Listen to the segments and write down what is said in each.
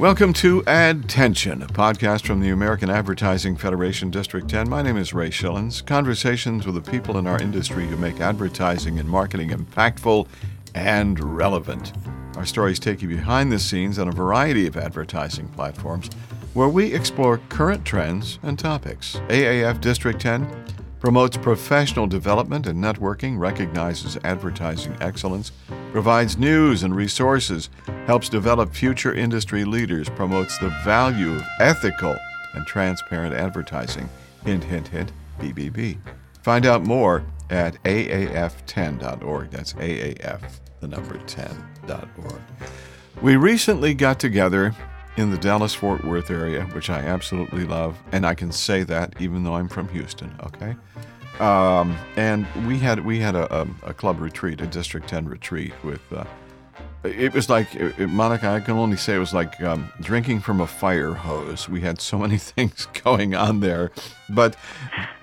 Welcome to Adtention, a podcast from the American Advertising Federation District 10. My name is Ray Schillens. Conversations with the people in our industry who make advertising and marketing impactful and relevant. Our stories take you behind the scenes on a variety of advertising platforms where we explore current trends and topics. AAF District 10 promotes professional development and networking, recognizes advertising excellence, provides news and resources, helps develop future industry leaders, promotes the value of ethical and transparent advertising. Hint, hint, hint, BBB. Find out more at aaf10.org. That's AAF, the number 10.org. We recently got together in the Dallas Fort Worth area, which I absolutely love, and I can say that even though I'm from Houston. Okay, um, and we had we had a, a, a, club retreat, a District 10 retreat with. Uh, it was like Monica. I can only say it was like um, drinking from a fire hose. We had so many things going on there, but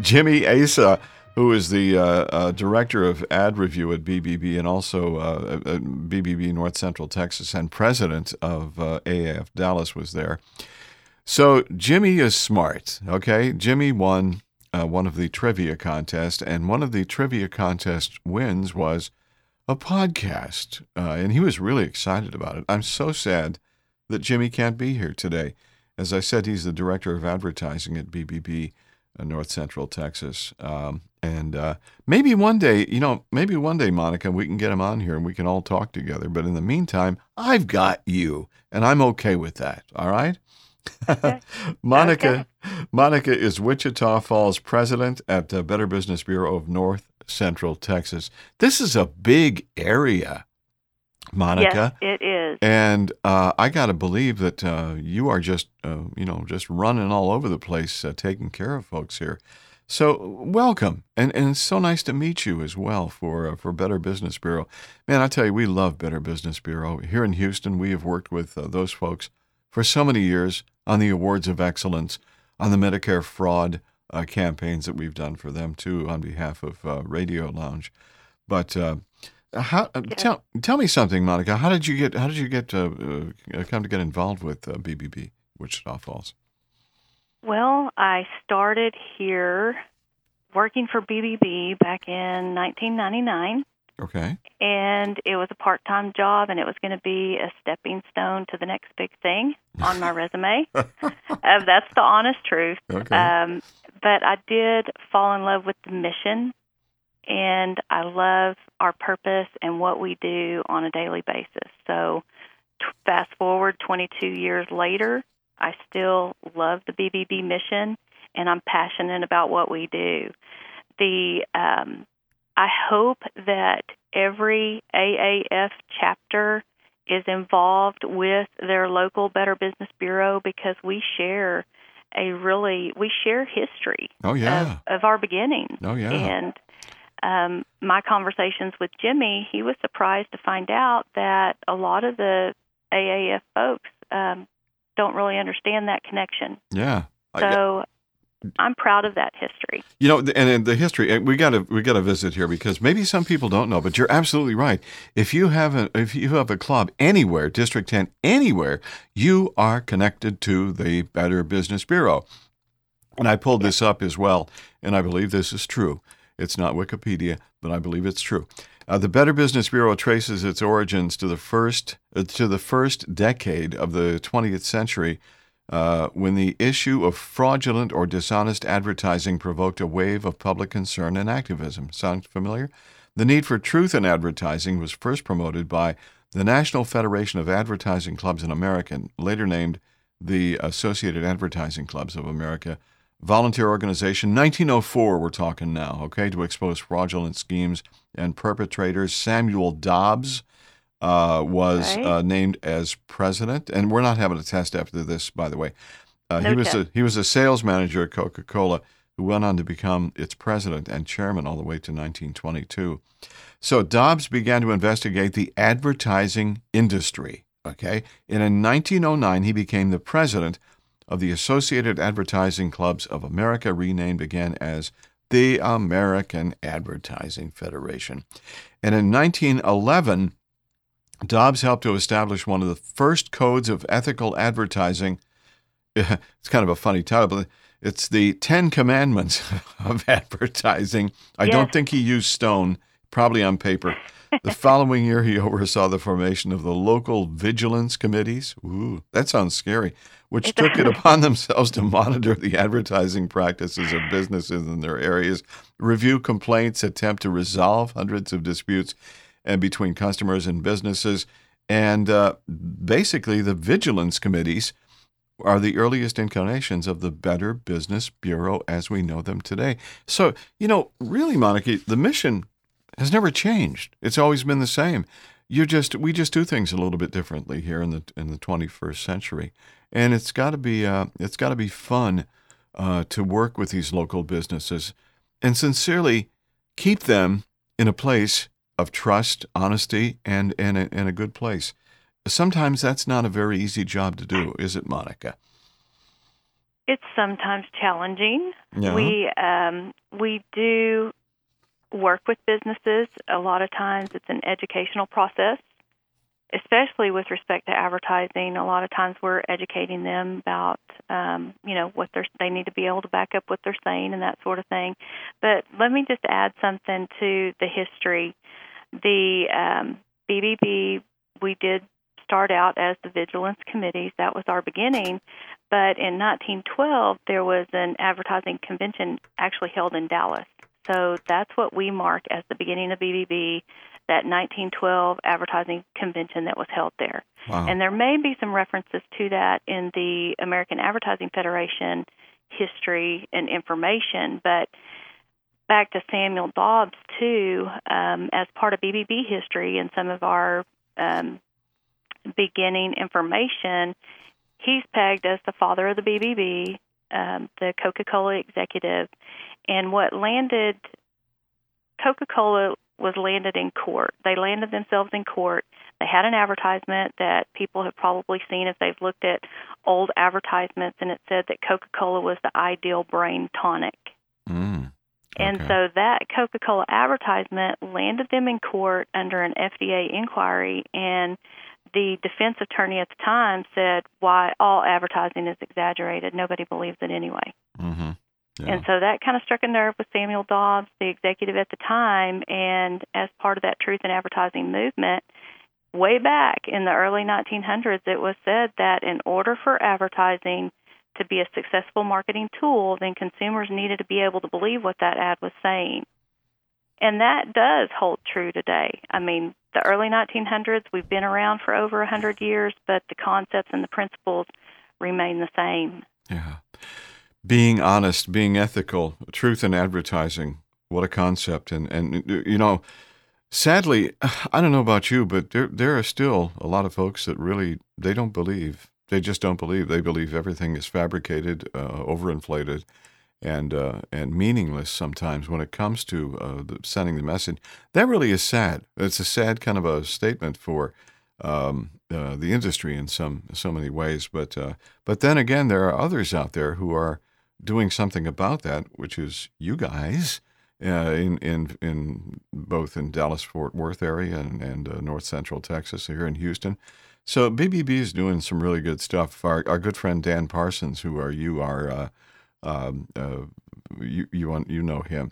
Jimmy Asa who is the uh, uh, director of ad review at BBB and also uh, uh BBB North Central Texas and president of uh, AAF Dallas was there. So Jimmy is smart. Okay, Jimmy won uh, one of the trivia contests, and one of the trivia contest wins was a podcast, and he was really excited about it. I'm so sad that Jimmy can't be here today. As I said, he's the director of advertising at BBB. North Central Texas. Um, and uh, maybe one day, you know, maybe one day, Monica, we can get him on here and we can all talk together. But in the meantime, I've got you, and I'm okay with that. All right. Okay. Monica, okay. Monica is Wichita Falls president at the Better Business Bureau of North Central Texas. This is a big area, Monica. Yes, it is. And uh, I got to believe that uh, you are just, uh, you know, just running all over the place, uh, taking care of folks here. So welcome, and and it's so nice to meet you as well for uh, for Better Business Bureau. Man, I tell you, we love Better Business Bureau here in Houston. We have worked with uh, those folks for so many years on the awards of excellence, on the Medicare fraud uh, campaigns that we've done for them too, on behalf of uh, Radio Lounge. But uh, how uh, tell tell me something, Monica? How did you get how did you get to come to get involved with BBB Wichita Falls? Well, I started here working for BBB back in 1999. Okay. And it was a part time job, and it was going to be a stepping stone to the next big thing on my resume. uh, that's the honest truth. Okay. Um, but I did fall in love with the mission, and I love our purpose and what we do on a daily basis. So, t- fast forward 22 years later, I still love the BBB mission, and I'm passionate about what we do. The um, I hope that every AAF chapter is involved with their local Better Business Bureau because we share a really we share history oh, yeah. of, of our beginnings. Oh yeah. And um, my conversations with Jimmy, he was surprised to find out that a lot of the AAF folks um, don't really understand that connection. Yeah. So I'm proud of that history. You know, and, the history we got to we got to visit here because maybe some people don't know, but you're absolutely right. If you have a if you have a club anywhere, District 10 anywhere, you are connected to the Better Business Bureau. And I pulled this up as well, and I believe this is true. It's not Wikipedia, but I believe it's true. Uh, the Better Business Bureau traces its origins to the first uh, to the first decade of the 20th century, uh, when the issue of fraudulent or dishonest advertising provoked a wave of public concern and activism. Sound familiar? The need for truth in advertising was first promoted by the National Federation of Advertising Clubs in America, later named the Associated Advertising Clubs of America, volunteer organization. 1904, we're talking now, okay, to expose fraudulent schemes and perpetrators. Samuel Dobbs uh, was right. uh, named as president, and we're not having a test after this, by the way. Uh, no he was a he was a sales manager at Coca Cola who went on to become its president and chairman all the way to 1922. So Dobbs began to investigate the advertising industry. Okay, and in 1909 he became the president of the Associated Advertising Clubs of America, renamed again as the American Advertising Federation. And in 1911, Dobbs helped to establish one of the first codes of ethical advertising. It's kind of a funny title, but it's the Ten Commandments of Advertising. I Yes. don't think he used stone, probably on paper. The following year, he oversaw the formation of the local vigilance committees. Ooh, that sounds scary. Which took it upon themselves to monitor the advertising practices of businesses in their areas, review complaints, attempt to resolve hundreds of disputes and between customers and businesses. And uh, basically, the vigilance committees are the earliest incarnations of the Better Business Bureau as we know them today. So, you know, really, Monica, the mission has never changed. It's always been the same. You just we just do things a little bit differently here in the in the 21st century, and it's got to be uh, it's got to be fun uh, to work with these local businesses and sincerely keep them in a place of trust, honesty, and and a, and a good place. Sometimes that's not a very easy job to do, is it, Monica? It's sometimes challenging. Yeah. We um, we do work with businesses. A lot of times, it's an educational process, especially with respect to advertising. A lot of times, we're educating them about um, you know what they're they need to be able to back up what they're saying and that sort of thing. But let me just add something to the history. The um, BBB we did start out as the vigilance committees. That was our beginning. But in 1912, there was an advertising convention actually held in Dallas. So that's what we mark as the beginning of BBB, that 1912 advertising convention that was held there. Wow. And there may be some references to that in the American Advertising Federation history and information, but back to Samuel Dobbs, too, um, as part of BBB history and some of our um, beginning information, he's pegged as the father of the BBB, um, the Coca Cola executive. And what landed Coca Cola was landed in court. They landed themselves in court. They had an advertisement that people have probably seen if they've looked at old advertisements, and it said that Coca Cola was the ideal brain tonic. Mm. And Okay. so that Coca Cola advertisement landed them in court under an FDA inquiry, and the defense attorney at the time said, Why all advertising is exaggerated. Nobody believes it anyway. Mm-hmm. Yeah. And so that kind of struck a nerve with Samuel Dobbs, the executive at the time. And as part of that truth in advertising movement, way back in the early 1900s, it was said that in order for advertising to be a successful marketing tool, then consumers needed to be able to believe what that ad was saying. And that does hold true today. I mean, the early 1900s, we've been around for over 100 years, but the concepts and the principles remain the same. Yeah. Being honest, being ethical, truth in advertising. What a concept. And, and you know, sadly, I don't know about you, but there, there are still a lot of folks that really, they don't believe. They just don't believe. They believe everything is fabricated, uh, overinflated, and uh, and meaningless sometimes when it comes to uh, the, sending the message. That really is sad. It's a sad kind of a statement for um, uh, the industry in some so many ways. But uh, but then again, there are others out there who are doing something about that, which is you guys uh, in in in both in Dallas Fort Worth area and, and uh, North Central Texas here in Houston. So BBB is doing some really good stuff. Our, our good friend Dan Parsons, who are you are uh, um, uh, you you want you know him.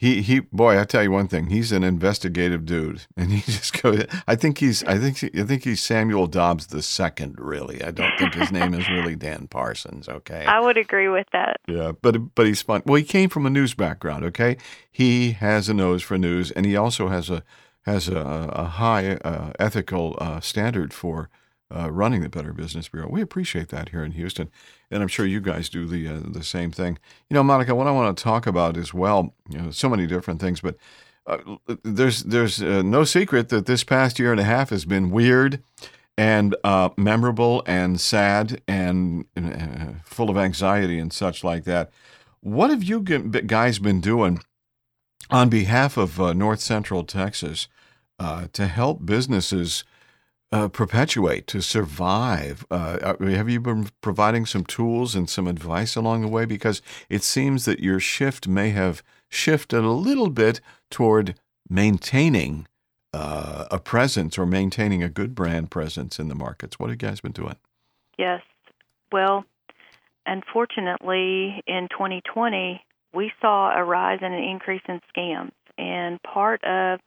He he boy, I tell you one thing, he's an investigative dude, and he just goes. I think he's I think I think he's Samuel Dobbs the second. Really, I don't think his name is really Dan Parsons. Okay, I would agree with that. yeah, but but he's fun. Well, he came from a news background. Okay, he has a nose for news, and he also has a has a, a high uh, ethical uh, standard for uh, running the Better Business Bureau. We appreciate that here in Houston, and I'm sure you guys do the uh, the same thing. You know, Monica, what I want to talk about as well, you know, so many different things, but uh, there's there's uh, no secret that this past year and a half has been weird and uh, memorable and sad and uh, full of anxiety and such like that. What have you guys been doing on behalf of North Central Texas to help businesses uh, perpetuate, to survive? Uh, uh, have you been providing some tools and some advice along the way? Because it seems that your shift may have shifted a little bit toward maintaining uh, a presence or maintaining a good brand presence in the markets. What have you guys been doing? Yes. Well, unfortunately, in 2020, we saw a rise and an increase in scams. And part of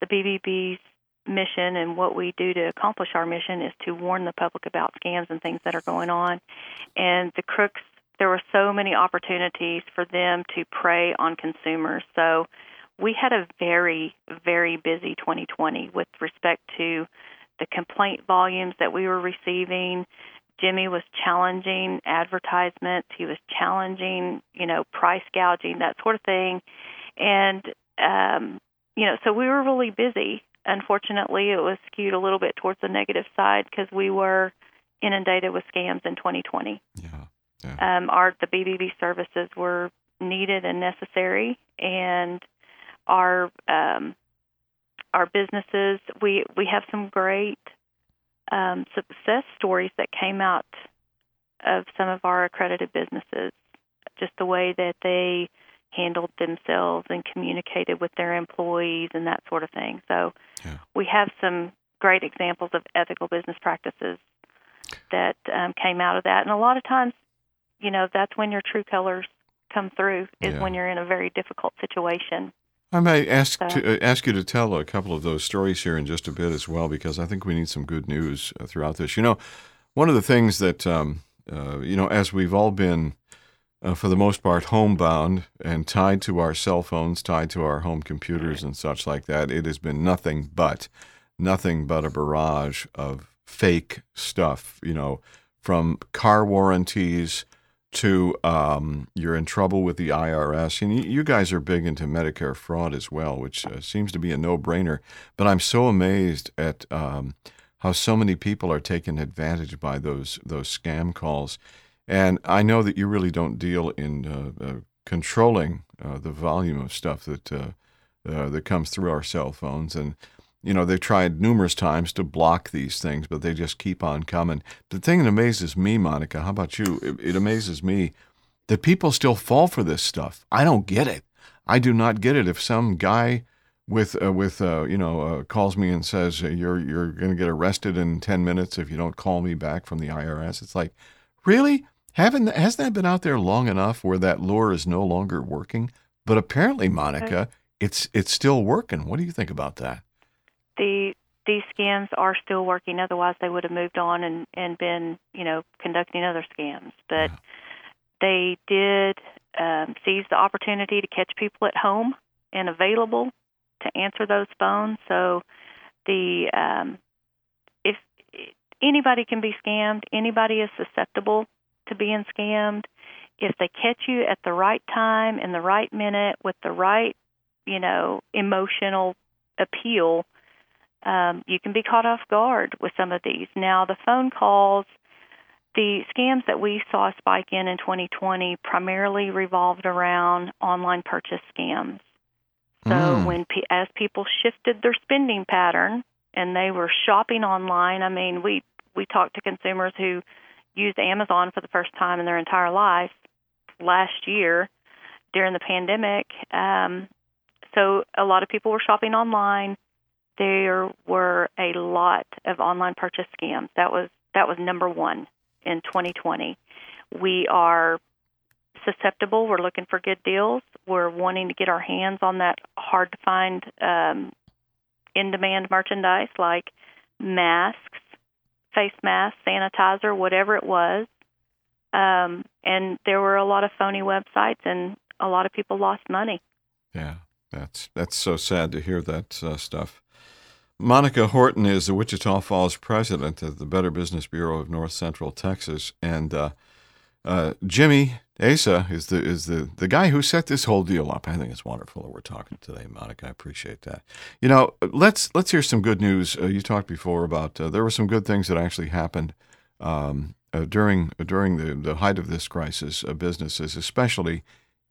the BBB's mission and what we do to accomplish our mission is to warn the public about scams and things that are going on. And the crooks, there were so many opportunities for them to prey on consumers. So we had a very, very busy 2020 with respect to the complaint volumes that we were receiving. Jimmy was challenging advertisements. He was challenging, you know, price gouging, that sort of thing. And, um, you know, so we were really busy. Unfortunately, it was skewed a little bit towards the negative side because we were inundated with scams in 2020. Yeah. yeah. Um, our the BBB services were needed and necessary, and our um, our businesses. We we have some great um, success stories that came out of some of our accredited businesses. Just the way that they handled themselves and communicated with their employees and that sort of thing. So yeah. we have some great examples of ethical business practices that um, came out of that. And a lot of times, you know, that's when your true colors come through is yeah. when you're in a very difficult situation. I may ask to, uh, ask you to tell a couple of those stories here in just a bit as well, because I think we need some good news uh, throughout this. You know, one of the things that um, uh, you know, as we've all been, uh, for the most part, homebound and tied to our cell phones, tied to our home computers and such like that, it has been nothing but nothing but a barrage of fake stuff. You know, from car warranties to um, you're in trouble with the IRS. And you guys are big into Medicare fraud as well, which uh, seems to be a no brainer. But I'm so amazed at um, how so many people are taken advantage by those those scam calls. And I know that you really don't deal in uh, uh, controlling uh, the volume of stuff that uh, uh, that comes through our cell phones and you know, they've tried numerous times to block these things, but they just keep on coming. The thing that amazes me, Monica, how about you? It, it amazes me that people still fall for this stuff. I don't get it. I do not get it. If some guy with uh, with you know calls me and says you're you're going to get arrested in ten minutes if you don't call me back from the IRS, it's like, really? Haven't hasn't that been out there long enough where that lure is no longer working? But apparently, Monica, it's it's still working. What do you think about that? the these scams are still working. Otherwise, they would have moved on and and been you know conducting other scams. But yeah. they did um, seize the opportunity to catch people at home and available to answer those phones. So the um, if anybody can be scammed, anybody is susceptible to being scammed. If they catch you at the right time, in the right minute, with the right, you know, emotional appeal, um, you can be caught off guard with some of these. Now, the phone calls, the scams that we saw spike in in 2020 primarily revolved around online purchase scams. So mm. when as people shifted their spending pattern and they were shopping online, I mean, we we talked to consumers who used Amazon for the first time in their entire life last year during the pandemic. Um, so a lot of people were shopping online there were a lot of online purchase scams. That was that was number one in 2020. We are susceptible. We're looking for good deals. We're wanting to get our hands on that hard to find um, in demand merchandise like masks, face mask, sanitizer, whatever it was. Um, and there were a lot of phony websites, and a lot of people lost money. Yeah, that's that's so sad to hear that uh, stuff. Monica Horton is the Wichita Falls president of the Better Business Bureau of North Central Texas, and uh, uh, Jimmy Asa is the is the the guy who set this whole deal up. I think it's wonderful that we're talking today, Monica. I appreciate that. You know, let's let's hear some good news. Uh, you talked before about uh, there were some good things that actually happened um, uh, during during the the height of this crisis. Uh, businesses, especially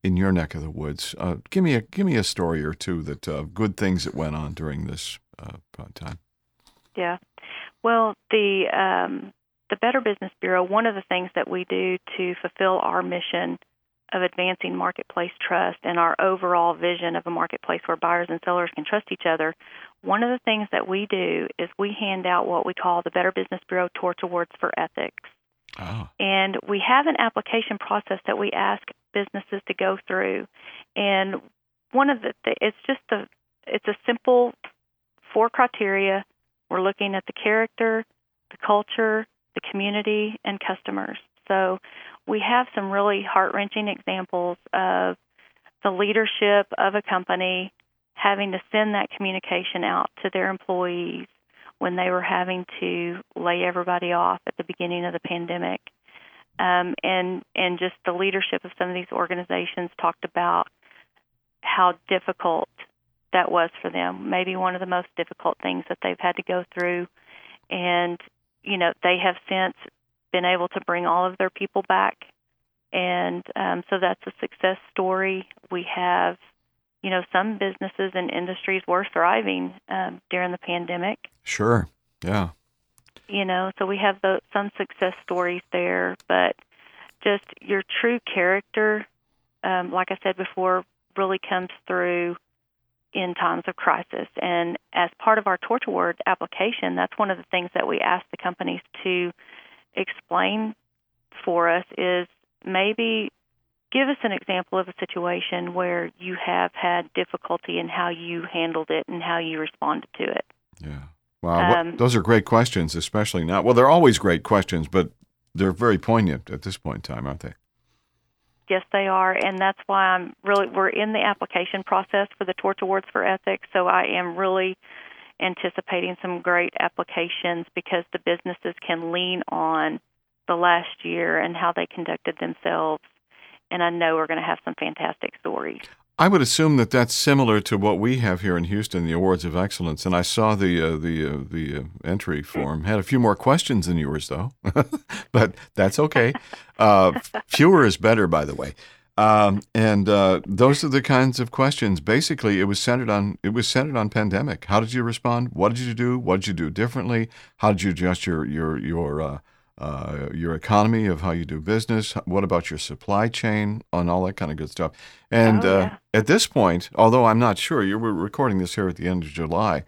in your neck of the woods, give me a give me a story or two that good things that went on during this uh, time. Yeah. Well, the um, the Better Business Bureau, one of the things that we do to fulfill our mission of advancing marketplace trust and our overall vision of a marketplace where buyers and sellers can trust each other, one of the things that we do is we hand out what we call the Better Business Bureau Torch Awards for Ethics. Oh. And we have an application process that we ask businesses to go through. And one of the it's just a it's a simple four criteria. We're looking at the character, the culture, the community, and customers. So we have some really heart wrenching examples of the leadership of a company having to send that communication out to their employees when they were having to lay everybody off at the beginning of the pandemic. Um, and and just the leadership of some of these organizations talked about how difficult that was for them. Maybe one of the most difficult things that they've had to go through. And, you know, they have since been able to bring all of their people back. And um, so that's a success story. We have, you know, some businesses and industries were thriving um, during the pandemic. Sure. Yeah. You know, so we have the, some success stories there, but just your true character, um, like I said before, really comes through in times of crisis. And as part of our torch award application, that's one of the things that we ask the companies to explain for us is maybe give us an example of a situation where you have had difficulty in how you handled it and how you responded to it. Yeah. Wow. Um, those are great questions, especially now. Well, they're always great questions, but they're very poignant at this point in time, aren't they? Yes, they are, and that's why I'm really we're in the application process for the Torch Awards for Ethics. So I am really anticipating some great applications because the businesses can lean on the last year and how they conducted themselves. And I know we're going to have some fantastic stories. I would assume that that's similar to what we have here in Houston, the Awards of Excellence. And I saw the uh, the uh, the uh, entry form had a few more questions than yours, though, but that's okay. Uh, fewer is better, by the way. Um, and uh, those are the kinds of questions. Basically, it was centered on it was centered on pandemic. How did you respond? What did you do? What did you do differently? How did you adjust your your your uh, uh, your economy of how you do business. What about your supply chain and all that kind of good stuff? And oh, uh, yeah. uh, at this point, although I'm not sure, you were recording this here at the end of July,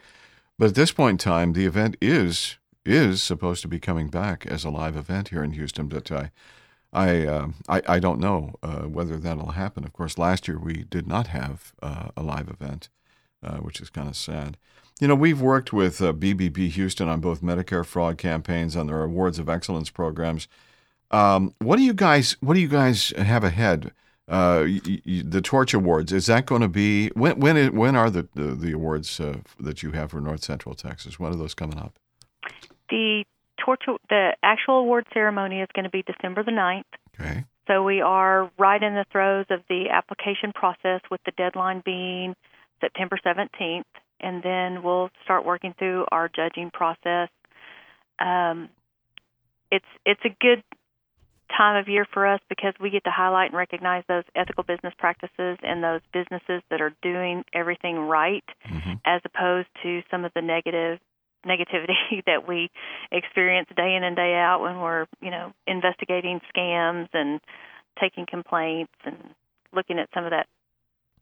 but at this point in time, the event is is supposed to be coming back as a live event here in Houston. But I I uh, I, I, don't know uh, whether that'll happen. Of course, last year we did not have uh, a live event, which is kind of sad. You know, we've worked with uh, BBB Houston on both Medicare fraud campaigns on their Awards of Excellence programs. Um, what do you guys What do you guys have ahead? Uh, y- y- the Torch Awards is that going to be when? When, are the the, the awards uh, that you have for North Central Texas? When are those coming up? The Torch, the actual award ceremony is going to be December the 9th. Okay. So we are right in the throes of the application process, with the deadline being September 17th and then we'll start working through our judging process. Um, it's it's a good time of year for us because we get to highlight and recognize those ethical business practices and those businesses that are doing everything right, mm-hmm. as opposed to some of the negative negativity that we experience day in and day out when we're you know investigating scams and taking complaints and looking at some of that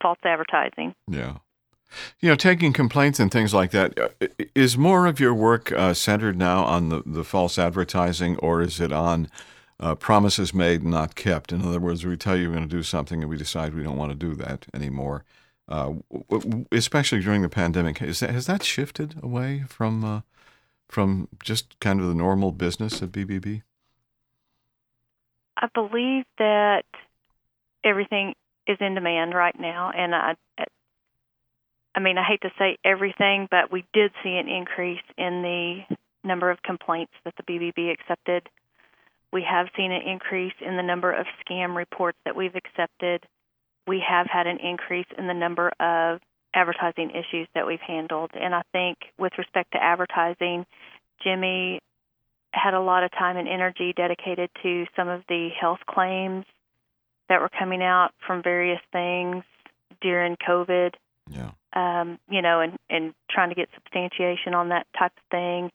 false advertising. Yeah. You know, taking complaints and things like that uh, more of your work uh, centered now on the, the false advertising, or is it on uh, promises made and not kept? In other words, we tell you we're going to do something and we decide we don't want to do that anymore. Uh, especially during the pandemic, that, has that shifted away from uh, from just kind of the normal business at BBB? I believe that everything is in demand right now, and I I mean, I hate to say everything, but we did see an increase in the number of complaints that the BBB accepted. We have seen an increase in the number of scam reports that we've accepted. We have had an increase in the number of advertising issues that we've handled. And I think with respect to advertising, Jimmy had a lot of time and energy dedicated to some of the health claims that were coming out from various things during COVID. Yeah um, you know, and, and trying to get substantiation on that type of thing.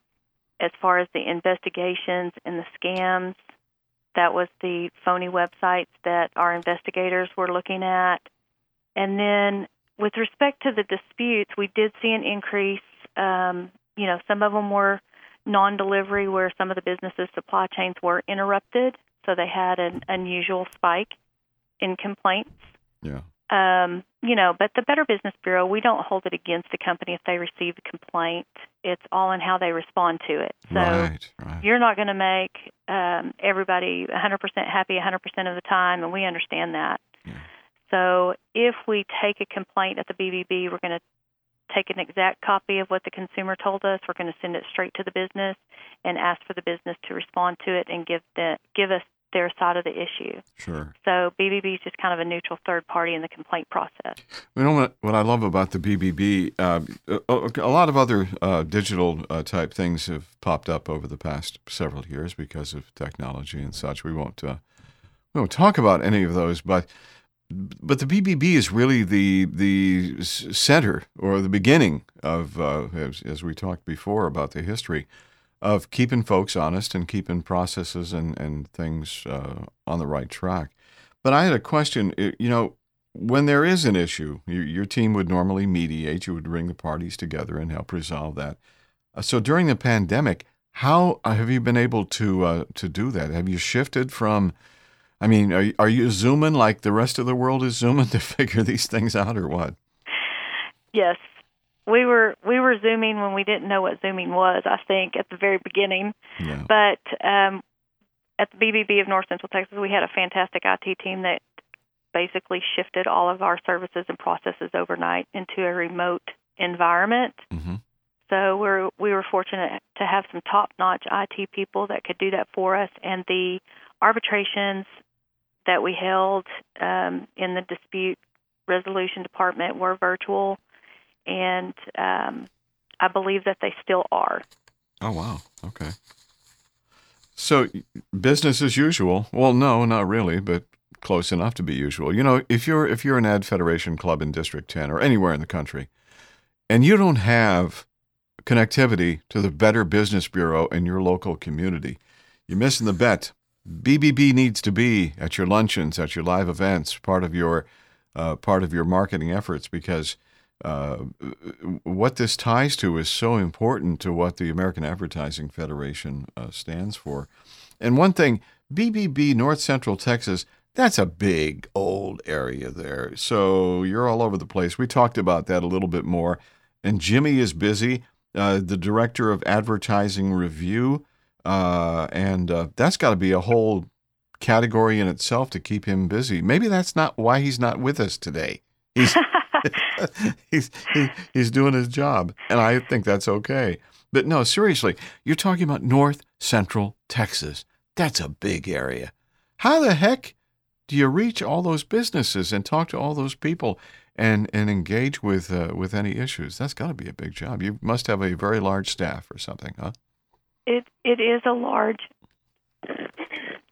As far as the investigations and the scams, that was the phony websites that our investigators were looking at. And then with respect to the disputes, we did see an increase. Um, you know, some of them were non delivery, where some of the businesses' supply chains were interrupted. So they had an unusual spike in complaints. Yeah. Um, you know, but the Better Business Bureau, we don't hold it against the company if they receive a complaint. It's all in how they respond to it. So right, right. you're not going to make um, everybody 100% happy 100% of the time, and we understand that. Yeah. So if we take a complaint at the BBB, we're going to take an exact copy of what the consumer told us. We're going to send it straight to the business and ask for the business to respond to it and give the give us their side of the issue. Sure. So BBB is just kind of a neutral third party in the complaint process. You know what, what I love about the BBB? Uh, a, a, lot of other uh, digital uh, type things have popped up over the past several years because of technology and such. We won't uh, we won't talk about any of those, but but the BBB is really the the center or the beginning of, uh, as, as we talked before about the history of keeping folks honest and keeping processes and, and things uh, on the right track. But I had a question. You know, when there is an issue, your, your team would normally mediate. You would bring the parties together and help resolve that. Uh, so during the pandemic, how have you been able to uh, to do that? Have you shifted from? I mean, are are you zooming like the rest of the world is zooming to figure these things out, or what? Yes, we were we were zooming when we didn't know what zooming was. I think at the very beginning, Yeah. but um, at the BBB of North Central Texas, we had a fantastic IT team that basically shifted all of our services and processes overnight into a remote environment. Mm-hmm. So we're we were fortunate to have some top-notch IT people that could do that for us, and the arbitrations that we held um, in the dispute resolution department were virtual, and um, I believe that they still are. Oh wow. Okay. So business as usual. Well, no, not really, but close enough to be usual. You know, if you're if you're an ad federation club in District 10 or anywhere in the country, and you don't have connectivity to the Better Business Bureau in your local community, you're missing the bet. BBB needs to be at your luncheons, at your live events, part of your uh, part of your marketing efforts because uh, what this ties to is so important to what the American Advertising Federation uh, stands for. And one thing, BBB North Central Texas, that's a big old area there. So you're all over the place. We talked about that a little bit more. And Jimmy is busy, uh, the director of advertising review. Uh, and uh, that's got to be a whole category in itself to keep him busy. Maybe that's not why he's not with us today. He's he's he, he's doing his job, and I think that's okay. But no, seriously, you're talking about North Central Texas. That's a big area. How the heck do you reach all those businesses and talk to all those people and and engage with uh, with any issues? That's got to be a big job. You must have a very large staff or something, huh? It it is a large.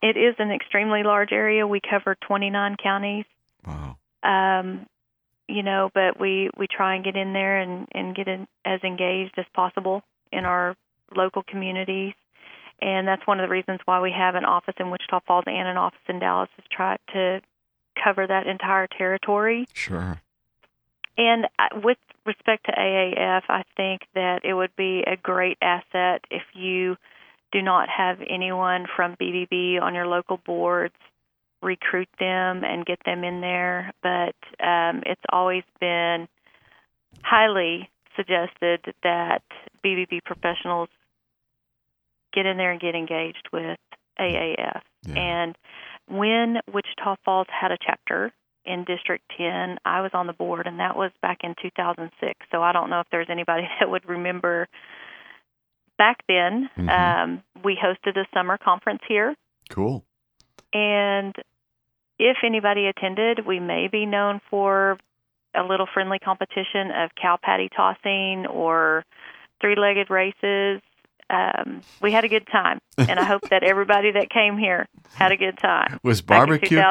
It is an extremely large area. We cover 29 counties. Wow. Um, you know, but we we try and get in there and and get in as engaged as possible in our local communities. And that's one of the reasons why we have an office in Wichita Falls and an office in Dallas is try to cover that entire territory. Sure. And uh, with respect to AAF, I think that it would be a great asset if you do not have anyone from BBB on your local boards. Recruit them and get them in there, but um, it's always been highly suggested that BBB professionals get in there and get engaged with AAF. Yeah. And when Wichita Falls had a chapter in District 10, I was on the board, and that was back in 2006. So I don't know if there's anybody that would remember. Back then, Mhm. um, we hosted a summer conference here, Cool. and if anybody attended, we may be known for a little friendly competition of cow patty tossing or three legged races. um, we had a good time, and I hope that everybody that came here had a good time. Was barbecue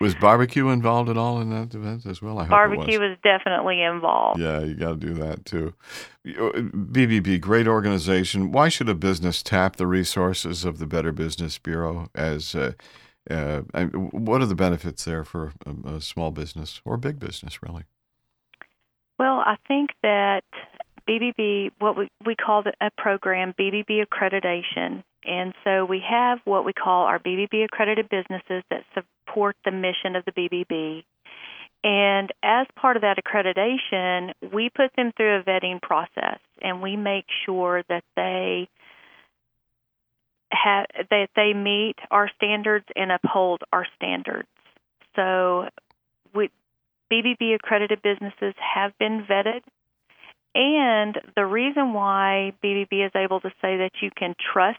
was barbecue involved at all in that event as well? I barbecue was. was. definitely involved. Yeah, you got to do that too. BBB, uh, great organization. Why should a business tap the resources of the Better Business Bureau? As uh, uh, what are the benefits there for a, a small business or big business, really? Well, I think that BBB, what we, we call a program BBB accreditation. And so we have what we call our BBB accredited businesses that support the mission of the BBB. And as part of that accreditation, we put them through a vetting process and we make sure that they that they meet our standards and uphold our standards. So we, BBB accredited businesses have been vetted and the reason why BBB is able to say that you can trust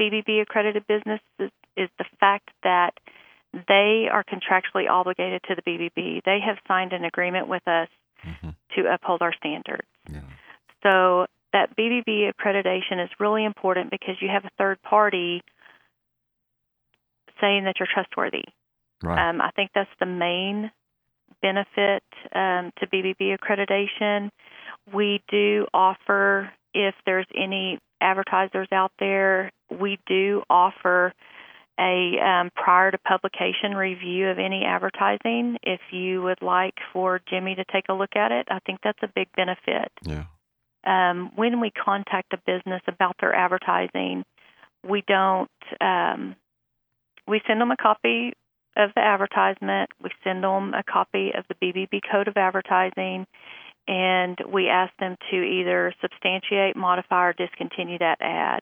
BBB accredited businesses is the fact that they are contractually obligated to the BBB. They have signed an agreement with us mm-hmm. to uphold our standards. Yeah. So that BBB accreditation is really important because you have a third party saying that you're trustworthy. Right. Um, I think that's the main benefit um, to BBB accreditation. We do offer, if there's any advertisers out there, we do offer a um, prior to publication review of any advertising. If you would like for Jimmy to take a look at it, I think that's a big benefit. Yeah. Um, when we contact a business about their advertising, we don't. Um, we send them a copy of the advertisement. We send them a copy of the BBB Code of Advertising, and we ask them to either substantiate, modify, or discontinue that ad.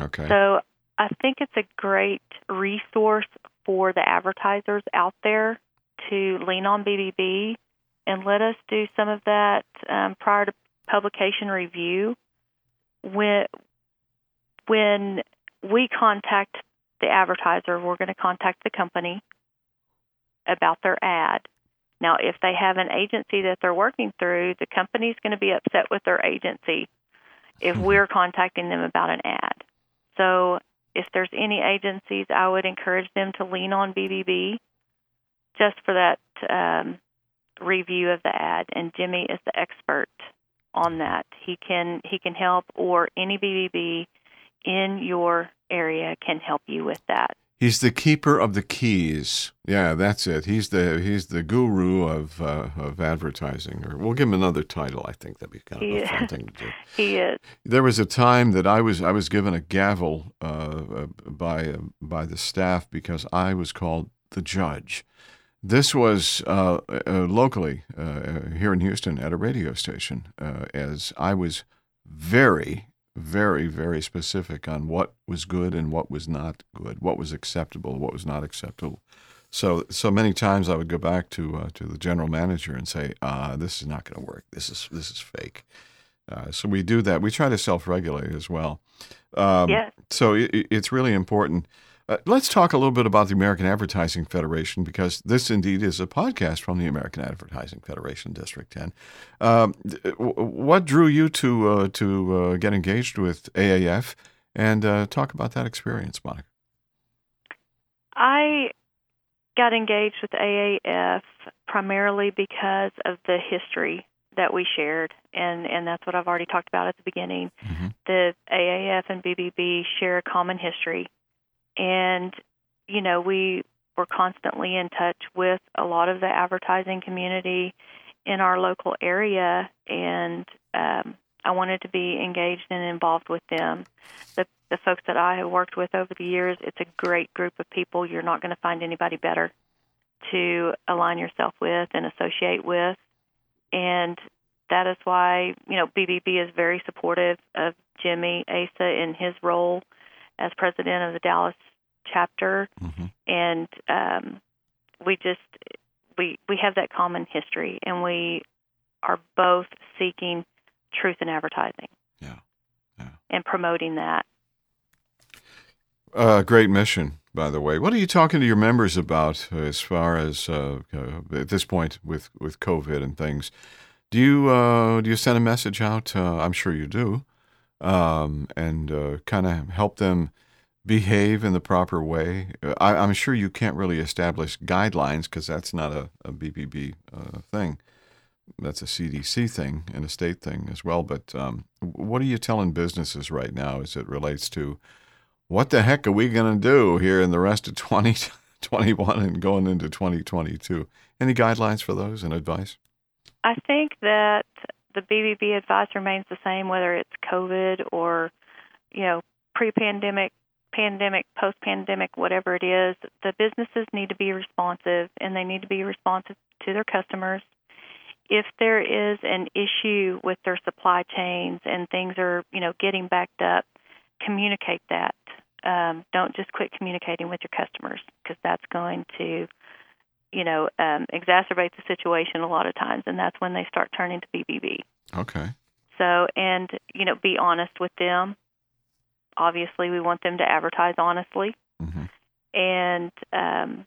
Okay. So I think it's a great resource for the advertisers out there to lean on BBB and let us do some of that um, prior to publication review. When when we contact the advertiser, we're going to contact the company about their ad now, if they have an agency that they're working through, the company's going to be upset with their agency if mm-hmm. we're contacting them about an ad. So, if there's any agencies, I would encourage them to lean on BBB just for that um, review of the ad. And Jimmy is the expert on that. He can he can help, or any BBB in your area can help you with that. He's the keeper of the keys. Yeah, that's it. He's the he's the guru of uh, of advertising. Or we'll give him another title. I think that'd be kind of he a fun thing to do. He is. There was a time that I was I was given a gavel uh, uh by by the staff because I was called the judge. This was uh, uh, locally here in Houston at a radio station, as I was very very, very specific on what was good and what was not good, what was acceptable, what was not acceptable. So, so many times I would go back to uh, to the general manager and say, uh, "This is not going to work. This is this is fake." Uh, so we do that. We try to self-regulate as well. Um, yeah. So it, it's really important. Uh, let's talk a little bit about the American Advertising Federation because this indeed is a podcast from the American Advertising Federation, District 10. Um, what drew you to uh, to uh, get engaged with AAF and uh, talk about that experience, Monica? I got engaged with AAF primarily because of the history that we shared, and, and that's what I've already talked about at the beginning. Mm-hmm. The AAF and BBB share a common history and, you know, we were constantly in touch with a lot of the advertising community in our local area, and um, I wanted to be engaged and involved with them. The, the folks that I have worked with over the years, it's a great group of people. You're not going to find anybody better to align yourself with and associate with. And that is why, you know, BBB is very supportive of Jimmy Asa in his role as president of the Dallas chapter, mm-hmm. and um, we just we we have that common history, and we are both seeking truth in advertising. Yeah, yeah. and promoting that. Uh, great mission, by the way. What are you talking to your members about as far as uh, uh, at this point with, with COVID and things? Do you uh, do you send a message out? Uh, I'm sure you do um, and uh, kind of help them behave in the proper way. I, am sure you can't really establish guidelines because that's not a, a BBB uh, thing. That's a CDC thing and a state thing as well. But um, what are you telling businesses right now as it relates to what the heck are we going to do here in the rest of 2021 and going into 2022? Any guidelines for those and advice? I think that the BBB advice remains the same, whether it's COVID or, you know, pre-pandemic, pandemic, post-pandemic, whatever it is. The businesses need to be responsive, and they need to be responsive to their customers. If there is an issue with their supply chains and things are, you know, getting backed up, communicate that. Um, don't just quit communicating with your customers because that's going to you know, um, exacerbates the situation a lot of times, and that's when they start turning to BBB. Okay. So, and you know, be honest with them. Obviously, we want them to advertise honestly, mm-hmm. and um,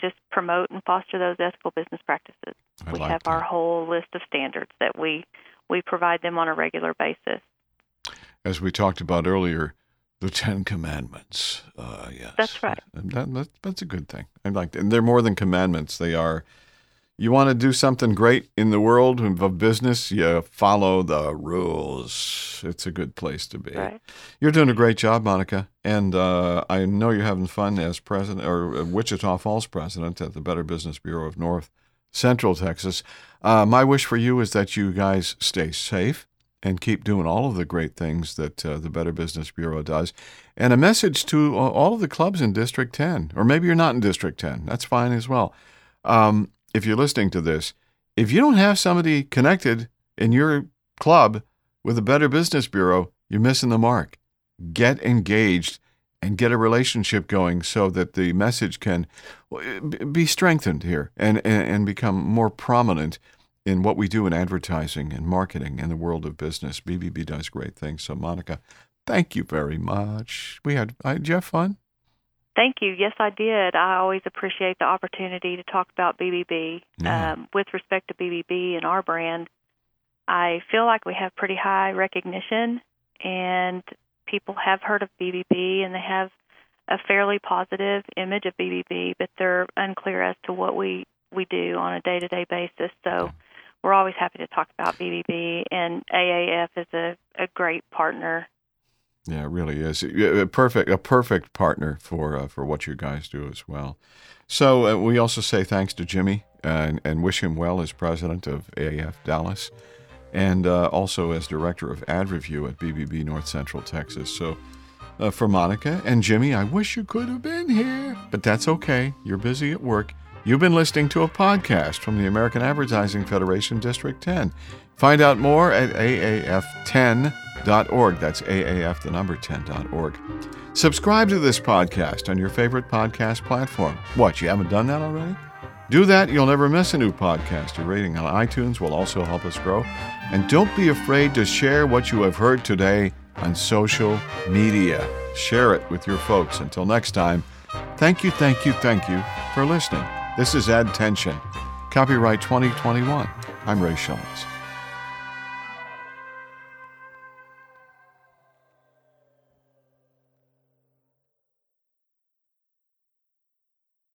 just promote and foster those ethical business practices. I we like have that. our whole list of standards that we we provide them on a regular basis. As we talked about earlier, the Ten Commandments. Uh, yes, that's right. That, that, that's a good thing. I like, and they're more than commandments. They are. You want to do something great in the world of business, you follow the rules. It's a good place to be. Right. You're doing a great job, Monica, and uh, I know you're having fun as president or uh, Wichita Falls president at the Better Business Bureau of North Central Texas. Uh, my wish for you is that you guys stay safe and keep doing all of the great things that uh, the Better Business Bureau does. And a message to all of the clubs in District 10, or maybe you're not in District 10, that's fine as well. Um, if you're listening to this, if you don't have somebody connected in your club with the Better Business Bureau, you're missing the mark. Get engaged and get a relationship going so that the message can be strengthened here and, and, and become more prominent in what we do in advertising and marketing in the world of business. BBB does great things. So, Monica, thank you very much. We had, I, did you have fun? Thank you. Yes, I did. I always appreciate the opportunity to talk about BBB. Yeah. Um, with respect to BBB and our brand, I feel like we have pretty high recognition, and people have heard of BBB and they have a fairly positive image of BBB, but they're unclear as to what we we do on a day to day basis. So we're always happy to talk about BBB, and AAF is a, a great partner. Yeah, it really is a perfect a perfect partner for uh, for what you guys do as well. So uh, we also say thanks to Jimmy and, and wish him well as president of AAF Dallas, and uh, also as director of ad review at BBB North Central Texas. So. Uh, for Monica and Jimmy, I wish you could have been here, but that's okay. You're busy at work. You've been listening to a podcast from the American Advertising Federation District 10. Find out more at aaf10.org. That's AAF, the number 10.org. Subscribe to this podcast on your favorite podcast platform. What, you haven't done that already? Do that, you'll never miss a new podcast. Your rating on iTunes will also help us grow. And don't be afraid to share what you have heard today on social media. Share it with your folks. Until next time, thank you, thank you, thank you for listening. This is Ad Tension. Copyright 2021. I'm Ray Shillings.